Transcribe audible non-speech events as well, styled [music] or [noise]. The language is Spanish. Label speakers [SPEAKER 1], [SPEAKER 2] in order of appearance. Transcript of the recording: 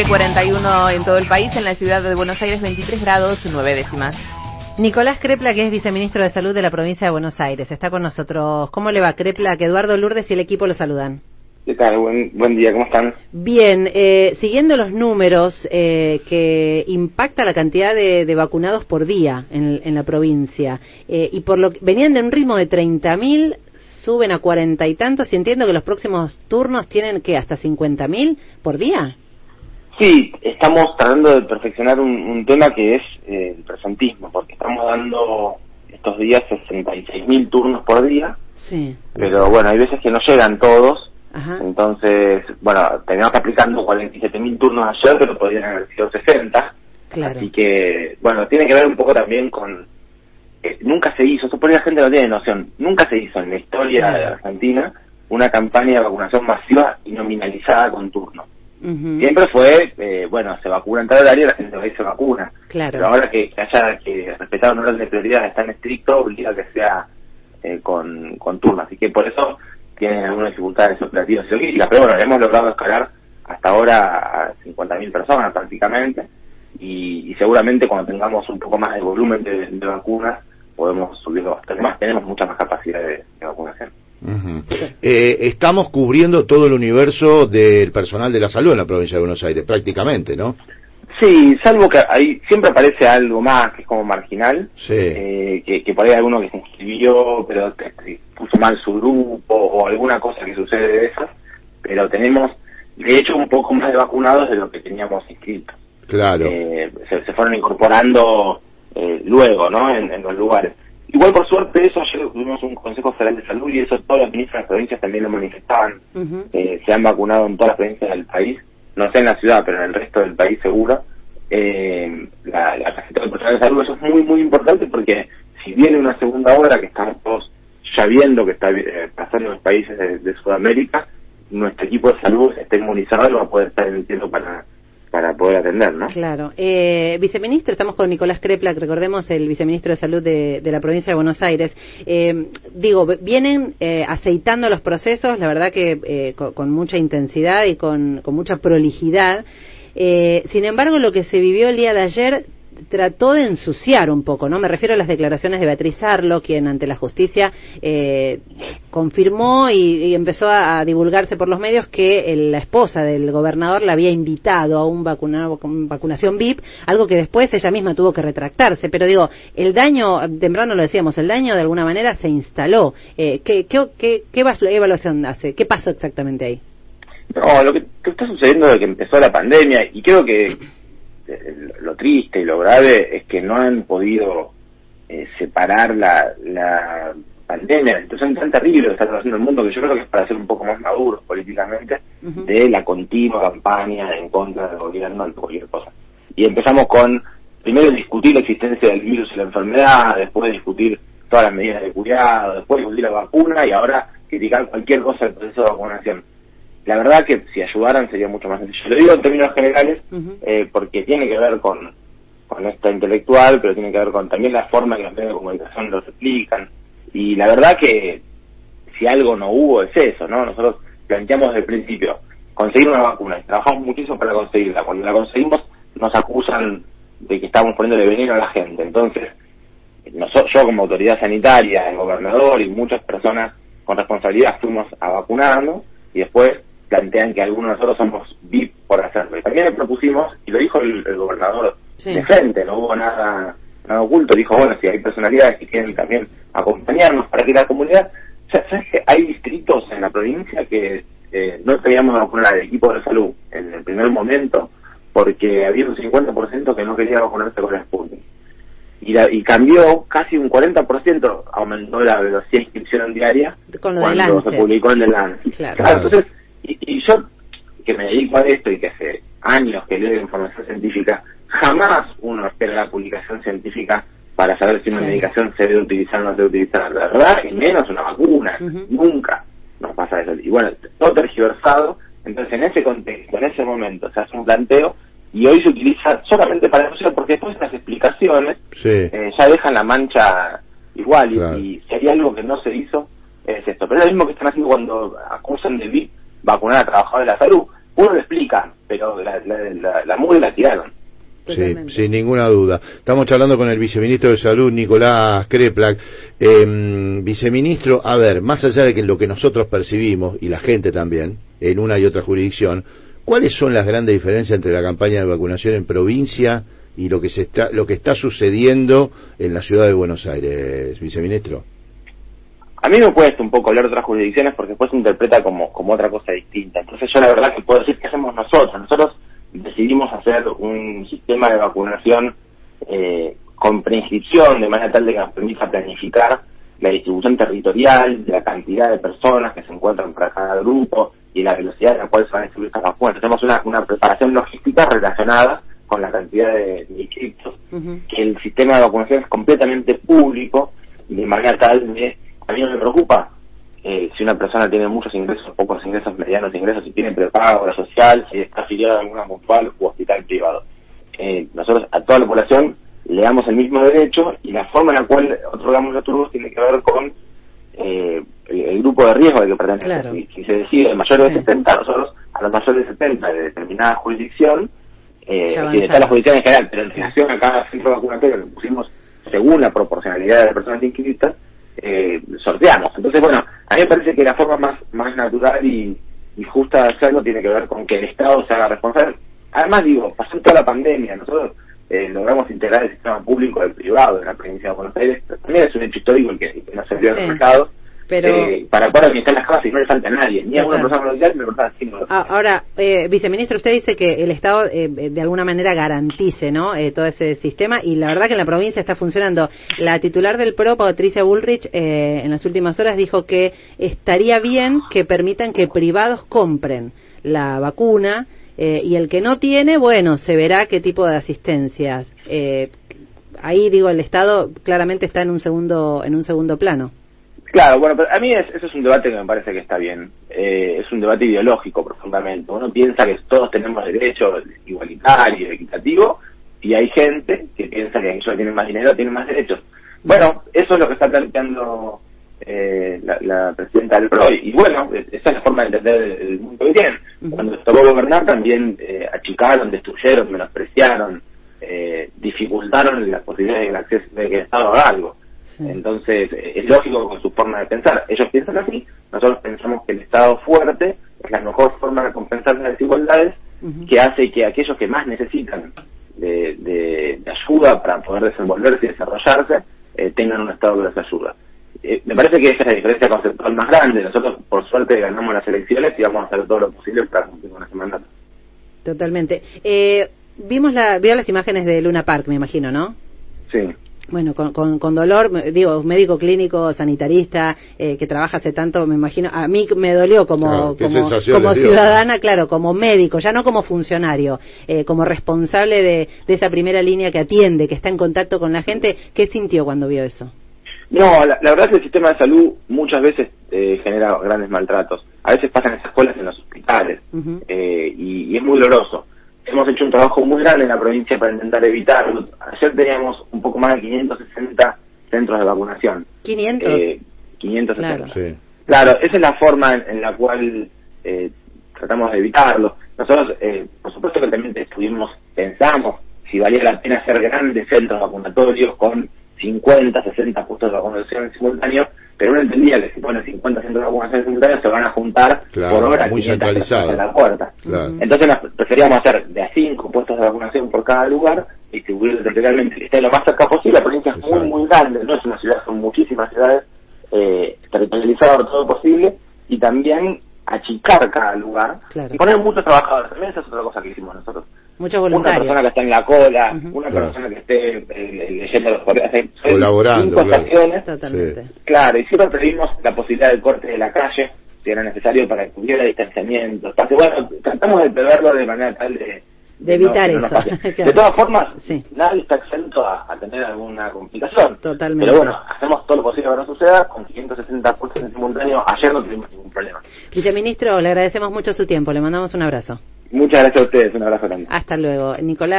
[SPEAKER 1] 7.41 en todo el país, en la ciudad de Buenos Aires 23 grados 9 décimas.
[SPEAKER 2] Nicolás Crepla, que es viceministro de Salud de la provincia de Buenos Aires, está con nosotros. ¿Cómo le va, Crepla? Que Eduardo Lourdes y el equipo lo saludan.
[SPEAKER 3] ¿Qué tal? Buen, buen día, ¿cómo están?
[SPEAKER 2] Bien, eh, siguiendo los números eh, que impacta la cantidad de, de vacunados por día en, en la provincia, eh, y por lo que venían de un ritmo de 30.000, suben a cuarenta y tantos, y entiendo que los próximos turnos tienen que hasta 50.000 por día.
[SPEAKER 3] Sí, estamos tratando de perfeccionar un, un tema que es eh, el presentismo, porque estamos dando estos días 66.000 turnos por día,
[SPEAKER 2] Sí.
[SPEAKER 3] pero bueno, hay veces que no llegan todos,
[SPEAKER 2] Ajá.
[SPEAKER 3] entonces, bueno, terminamos aplicando 47.000 turnos ayer, pero podrían haber sido 60,
[SPEAKER 2] Claro.
[SPEAKER 3] así que, bueno, tiene que ver un poco también con... eh, nunca se hizo, eso por ahí la gente no tiene noción, nunca se hizo en la historia
[SPEAKER 2] Claro.
[SPEAKER 3] de Argentina una campaña de vacunación masiva y nominalizada con Siempre fue, eh, bueno, se vacuna en tal horario, la gente va y se vacuna.
[SPEAKER 2] Claro.
[SPEAKER 3] Pero ahora que, que haya que respetar un orden de prioridad tan estricto, obliga a que sea eh, con, con turno. Así que por eso tienen algunas dificultades operativas y logísticas. Pero bueno, hemos logrado escalar hasta ahora a 50.000 personas prácticamente. Y, y seguramente cuando tengamos un poco más de volumen de, de vacunas, podemos subirlo bastante más. Tenemos mucha más capacidad de, de vacunación.
[SPEAKER 4] Eh, estamos cubriendo todo el universo del personal de la salud en la provincia de Buenos Aires, prácticamente, ¿no?
[SPEAKER 3] Sí, salvo que ahí siempre aparece algo más que es como marginal.
[SPEAKER 4] Sí.
[SPEAKER 3] eh, que, que por ahí alguno que se inscribió pero que- que puso mal su grupo o alguna cosa que sucede de esas, pero tenemos de hecho un poco más de vacunados de lo que teníamos inscritos.
[SPEAKER 4] Claro.
[SPEAKER 3] Eh, se, se fueron incorporando eh, luego, ¿no? En, en los lugares. Igual por suerte eso ayer tuvimos un Consejo Federal de Salud y eso todas las ministras de las provincias también lo manifestaban. Eh, se han vacunado en todas las provincias del país, no sé en la ciudad, pero en el resto del país seguro. Eh, la, la tarjeta del personal de salud, eso es muy, muy importante porque si viene una segunda ola que estamos todos ya viendo que está eh, pasando en los países de, de Sudamérica, nuestro equipo de salud está inmunizado y va a poder estar emitiendo para, para poder atender, ¿no?
[SPEAKER 2] Claro. Eh, viceministro, estamos con Nicolás Crepla, recordemos el viceministro de Salud de, de la provincia de Buenos Aires. Eh, digo, vienen eh, aceitando los procesos, la verdad que eh, co- con, mucha intensidad y con, con mucha prolijidad. Eh, sin embargo, lo que se vivió el día de ayer trató de ensuciar un poco, ¿no? Me refiero a las declaraciones de Beatriz Arlo, quien ante la justicia eh, confirmó y, y empezó a, divulgarse por los medios que el- la esposa del gobernador la había invitado a un vacuna- vacu- vacunación VIP, algo que después ella misma tuvo que retractarse. Pero digo, el daño, temprano lo decíamos, el daño de alguna manera se instaló. Eh, ¿qué, qué, qué, qué evaluación hace? ¿Qué pasó exactamente ahí?
[SPEAKER 3] No, lo que, que está sucediendo desde que empezó la pandemia, y creo que eh, lo triste y lo grave es que no han podido eh, separar la, la pandemia, la situación tan terrible que está haciendo el mundo, que yo creo que es para ser un poco más maduros políticamente, de la continua campaña en contra del gobierno de cualquier cosa. Y empezamos con, primero, discutir la existencia del virus y la enfermedad, después discutir todas las medidas de cuidado, después discutir la vacuna y ahora criticar cualquier cosa del proceso de vacunación. La verdad que si ayudaran sería mucho más sencillo. Lo digo en términos generales eh, porque tiene que ver con, con esta intelectual, pero tiene que ver con también la forma en que los medios de comunicación lo explican. Y la verdad que si algo no hubo es eso, ¿no? Nosotros planteamos desde el principio conseguir una vacuna y trabajamos muchísimo para conseguirla. Cuando la conseguimos nos acusan de que estamos poniéndole veneno a la gente. Entonces, noso- yo como autoridad sanitaria, el gobernador y muchas personas con responsabilidad fuimos a vacunarnos y después plantean que algunos de nosotros somos VIP por hacerlo. Y también le propusimos, y lo dijo el, el gobernador
[SPEAKER 2] Sí.
[SPEAKER 3] de frente, no hubo nada, nada oculto, dijo, bueno, si hay personalidades que quieren también acompañarnos para que la comunidad... O sea, ¿sabes que hay distritos en la provincia que eh, no teníamos vacunar al equipo de salud en el primer momento porque había un 50% que no quería vacunarse con la Sputnik? y, la- y cambió casi un 40%, aumentó la velocidad de inscripción diaria
[SPEAKER 2] Con lo
[SPEAKER 3] cuando se publicó en el Lancet.
[SPEAKER 2] Claro.
[SPEAKER 3] entonces, y, y yo que me dedico a esto y que hace años que leo información científica, jamás uno espera la publicación científica para saber si una medicación se debe utilizar o no se debe utilizar, la verdad, y menos una vacuna, nunca nos pasa eso. Y bueno, todo tergiversado, entonces en ese contexto, en ese momento, se hace un planteo y hoy se utiliza solamente para denunciar, porque después las explicaciones
[SPEAKER 4] Sí.
[SPEAKER 3] eh, ya dejan la mancha igual y, y si hay algo que no se hizo es esto. Pero es lo mismo que están haciendo cuando acusan de VIP vacunar a trabajadores de la salud uno lo explica, pero la, la, la, la mugre la tiraron.
[SPEAKER 4] Sí, sin ninguna duda. Estamos charlando con el viceministro de Salud, Nicolás Kreplak. Eh, viceministro, a ver, más allá de que lo que nosotros percibimos, y la gente también, en una y otra jurisdicción, ¿cuáles son las grandes diferencias entre la campaña de vacunación en provincia y lo que, se está, lo que está sucediendo en la ciudad de Buenos Aires, viceministro?
[SPEAKER 3] A mí me cuesta un poco hablar de otras jurisdicciones porque después se interpreta como, como otra cosa distinta. Entonces yo la verdad que puedo decir que hacemos nosotros. Nosotros decidimos hacer un sistema de vacunación eh, con preinscripción, de manera tal de que nos permita planificar la distribución territorial, de la cantidad de personas que se encuentran para cada grupo y la velocidad en la cual se van a distribuir estas vacunas. Tenemos una, una preparación logística relacionada con la cantidad de, de inscriptos, que el sistema de vacunación es completamente público, de manera tal de, a mí no me preocupa eh, si una persona tiene muchos ingresos, pocos ingresos, medianos ingresos, si tiene prepago la social, si está afiliada a alguna mutual u hospital privado. Eh, nosotros a toda la población le damos el mismo derecho y la forma en la cual otorgamos los turnos tiene que ver con eh, el, el, grupo de riesgo al que pertenece.
[SPEAKER 2] Claro.
[SPEAKER 3] Si, si, se decide mayores de 70, nosotros a los mayores de 70 de determinada jurisdicción, eh, está la jurisdicción en general, pero en relación a cada centro vacunatorio que pusimos según la proporcionalidad de las personas inscritas, eh, sorteamos. Entonces, bueno, a mí me parece que la forma más, más natural y, y justa de hacerlo tiene que ver con que el Estado se haga responsable. Además, digo, pasó toda la pandemia, nosotros eh, logramos integrar el sistema público del privado de la provincia de Buenos Aires, también es un hecho histórico el que, que no se vio
[SPEAKER 2] Sí.
[SPEAKER 3] reflejado.
[SPEAKER 2] Pero-
[SPEAKER 3] Eh, para poder administrar las casas y no le falta a nadie, ni a una persona cortaban cinco.
[SPEAKER 2] Ah, Ahora, eh, viceministro, usted dice que el Estado eh, de alguna manera garantice ¿no? Eh, todo ese sistema y la verdad que en la provincia está funcionando. La titular del PRO, Patricia Bullrich, eh, en las últimas horas dijo que estaría bien que permitan que privados compren la vacuna eh, y el que no tiene, bueno, se verá qué tipo de asistencias. Eh, ahí digo, el Estado claramente está en un segundo en un segundo plano.
[SPEAKER 3] Claro, bueno, pero a mí es, eso es un debate que me parece que está bien. Eh, es un debate ideológico profundamente. Uno piensa que todos tenemos derecho igualitario, equitativo, y hay gente que piensa que que tienen más dinero tienen más derechos. Bueno, eso es lo que está planteando eh, la, la presidenta del PRO. Y bueno, esa es la forma de entender el, mundo que tienen. Cuando les tocó gobernar también eh, achicaron, destruyeron, menospreciaron, eh, dificultaron las posibilidades del acceso de que el Estado haga algo. Entonces, es lógico con su forma de pensar. Ellos piensan así, nosotros pensamos que el Estado fuerte es la mejor forma de compensar las desigualdades que hace que aquellos que más necesitan de, de- de ayuda para poder desenvolverse y desarrollarse eh, tengan un Estado que les ayuda. Eh, me parece que esa es la diferencia conceptual más grande. Nosotros, por suerte, ganamos las elecciones y vamos a hacer todo lo posible para cumplir con ese mandato.
[SPEAKER 2] Totalmente. Eh, vimos la, vio las imágenes de Luna Park, me imagino, ¿no?
[SPEAKER 3] Sí.
[SPEAKER 2] Bueno, con, con, con dolor, me- digo, médico clínico, sanitarista, eh, que trabaja hace tanto, me imagino, a mí me dolió como,
[SPEAKER 4] Claro,
[SPEAKER 2] como, como ciudadana, claro, como médico, ya no como funcionario, eh, como responsable de, de esa primera línea que atiende, que está en contacto con la gente, ¿qué sintió cuando vio eso?
[SPEAKER 3] No, la, la verdad es que el sistema de salud muchas veces eh, genera grandes maltratos. A veces pasan esas colas en los hospitales eh, y, y es muy doloroso. Hemos hecho un trabajo muy grande en la provincia para intentar evitarlo. Ayer teníamos un poco más de 560 centros de vacunación.
[SPEAKER 2] 500.
[SPEAKER 3] Eh, 560.
[SPEAKER 2] Claro.
[SPEAKER 4] Sí.
[SPEAKER 3] Claro, esa es la forma en, en la cual eh, tratamos de evitarlo. Nosotros, eh, por supuesto que también estuvimos, pensamos si valía la pena hacer grandes centros vacunatorios con 50, 60 puestos de vacunación en simultáneo, pero uno entendía que si ponen 50 centros de vacunación en simultáneo se van a juntar
[SPEAKER 4] Claro,
[SPEAKER 3] por hora
[SPEAKER 4] muy
[SPEAKER 3] 500
[SPEAKER 4] centralizado.
[SPEAKER 3] personas en la puerta.
[SPEAKER 4] Claro.
[SPEAKER 3] Entonces nos preferíamos hacer de a 5 puestos de vacunación por cada lugar, distribuirlos territorialmente, que esté lo más cerca posible. La provincia es muy, muy grande, no es una ciudad, son muchísimas ciudades, eh, territorializado todo lo posible, y también achicar cada lugar
[SPEAKER 2] Claro.
[SPEAKER 3] y poner muchos trabajadores. También esa es otra cosa que hicimos nosotros.
[SPEAKER 2] Muchos
[SPEAKER 3] Una
[SPEAKER 2] voluntarios.
[SPEAKER 3] persona que está en la cola,
[SPEAKER 2] Ujú.
[SPEAKER 3] una
[SPEAKER 4] Claro.
[SPEAKER 3] persona que esté eh, leyendo los correos.
[SPEAKER 4] Colaborando,
[SPEAKER 3] Cinco
[SPEAKER 4] claro.
[SPEAKER 3] estaciones
[SPEAKER 2] Totalmente.
[SPEAKER 3] Claro, y siempre pedimos la posibilidad del corte de la calle, si era necesario para que hubiera distanciamiento. espacio. Bueno, tratamos de preverlo de manera tal de...
[SPEAKER 2] De evitar
[SPEAKER 3] no- no
[SPEAKER 2] eso, claro. [laughs]
[SPEAKER 3] De todas formas,
[SPEAKER 2] Sí.
[SPEAKER 3] nadie está exento a, a tener alguna complicación.
[SPEAKER 2] Totalmente.
[SPEAKER 3] Pero bueno, hacemos todo lo posible para que no suceda. Con 560 puestos en simultáneo, ayer no tuvimos ningún problema.
[SPEAKER 2] Viceministro, le agradecemos mucho su tiempo, le mandamos un abrazo.
[SPEAKER 3] Muchas gracias a ustedes, un abrazo grande.
[SPEAKER 2] Hasta luego. Nicolás.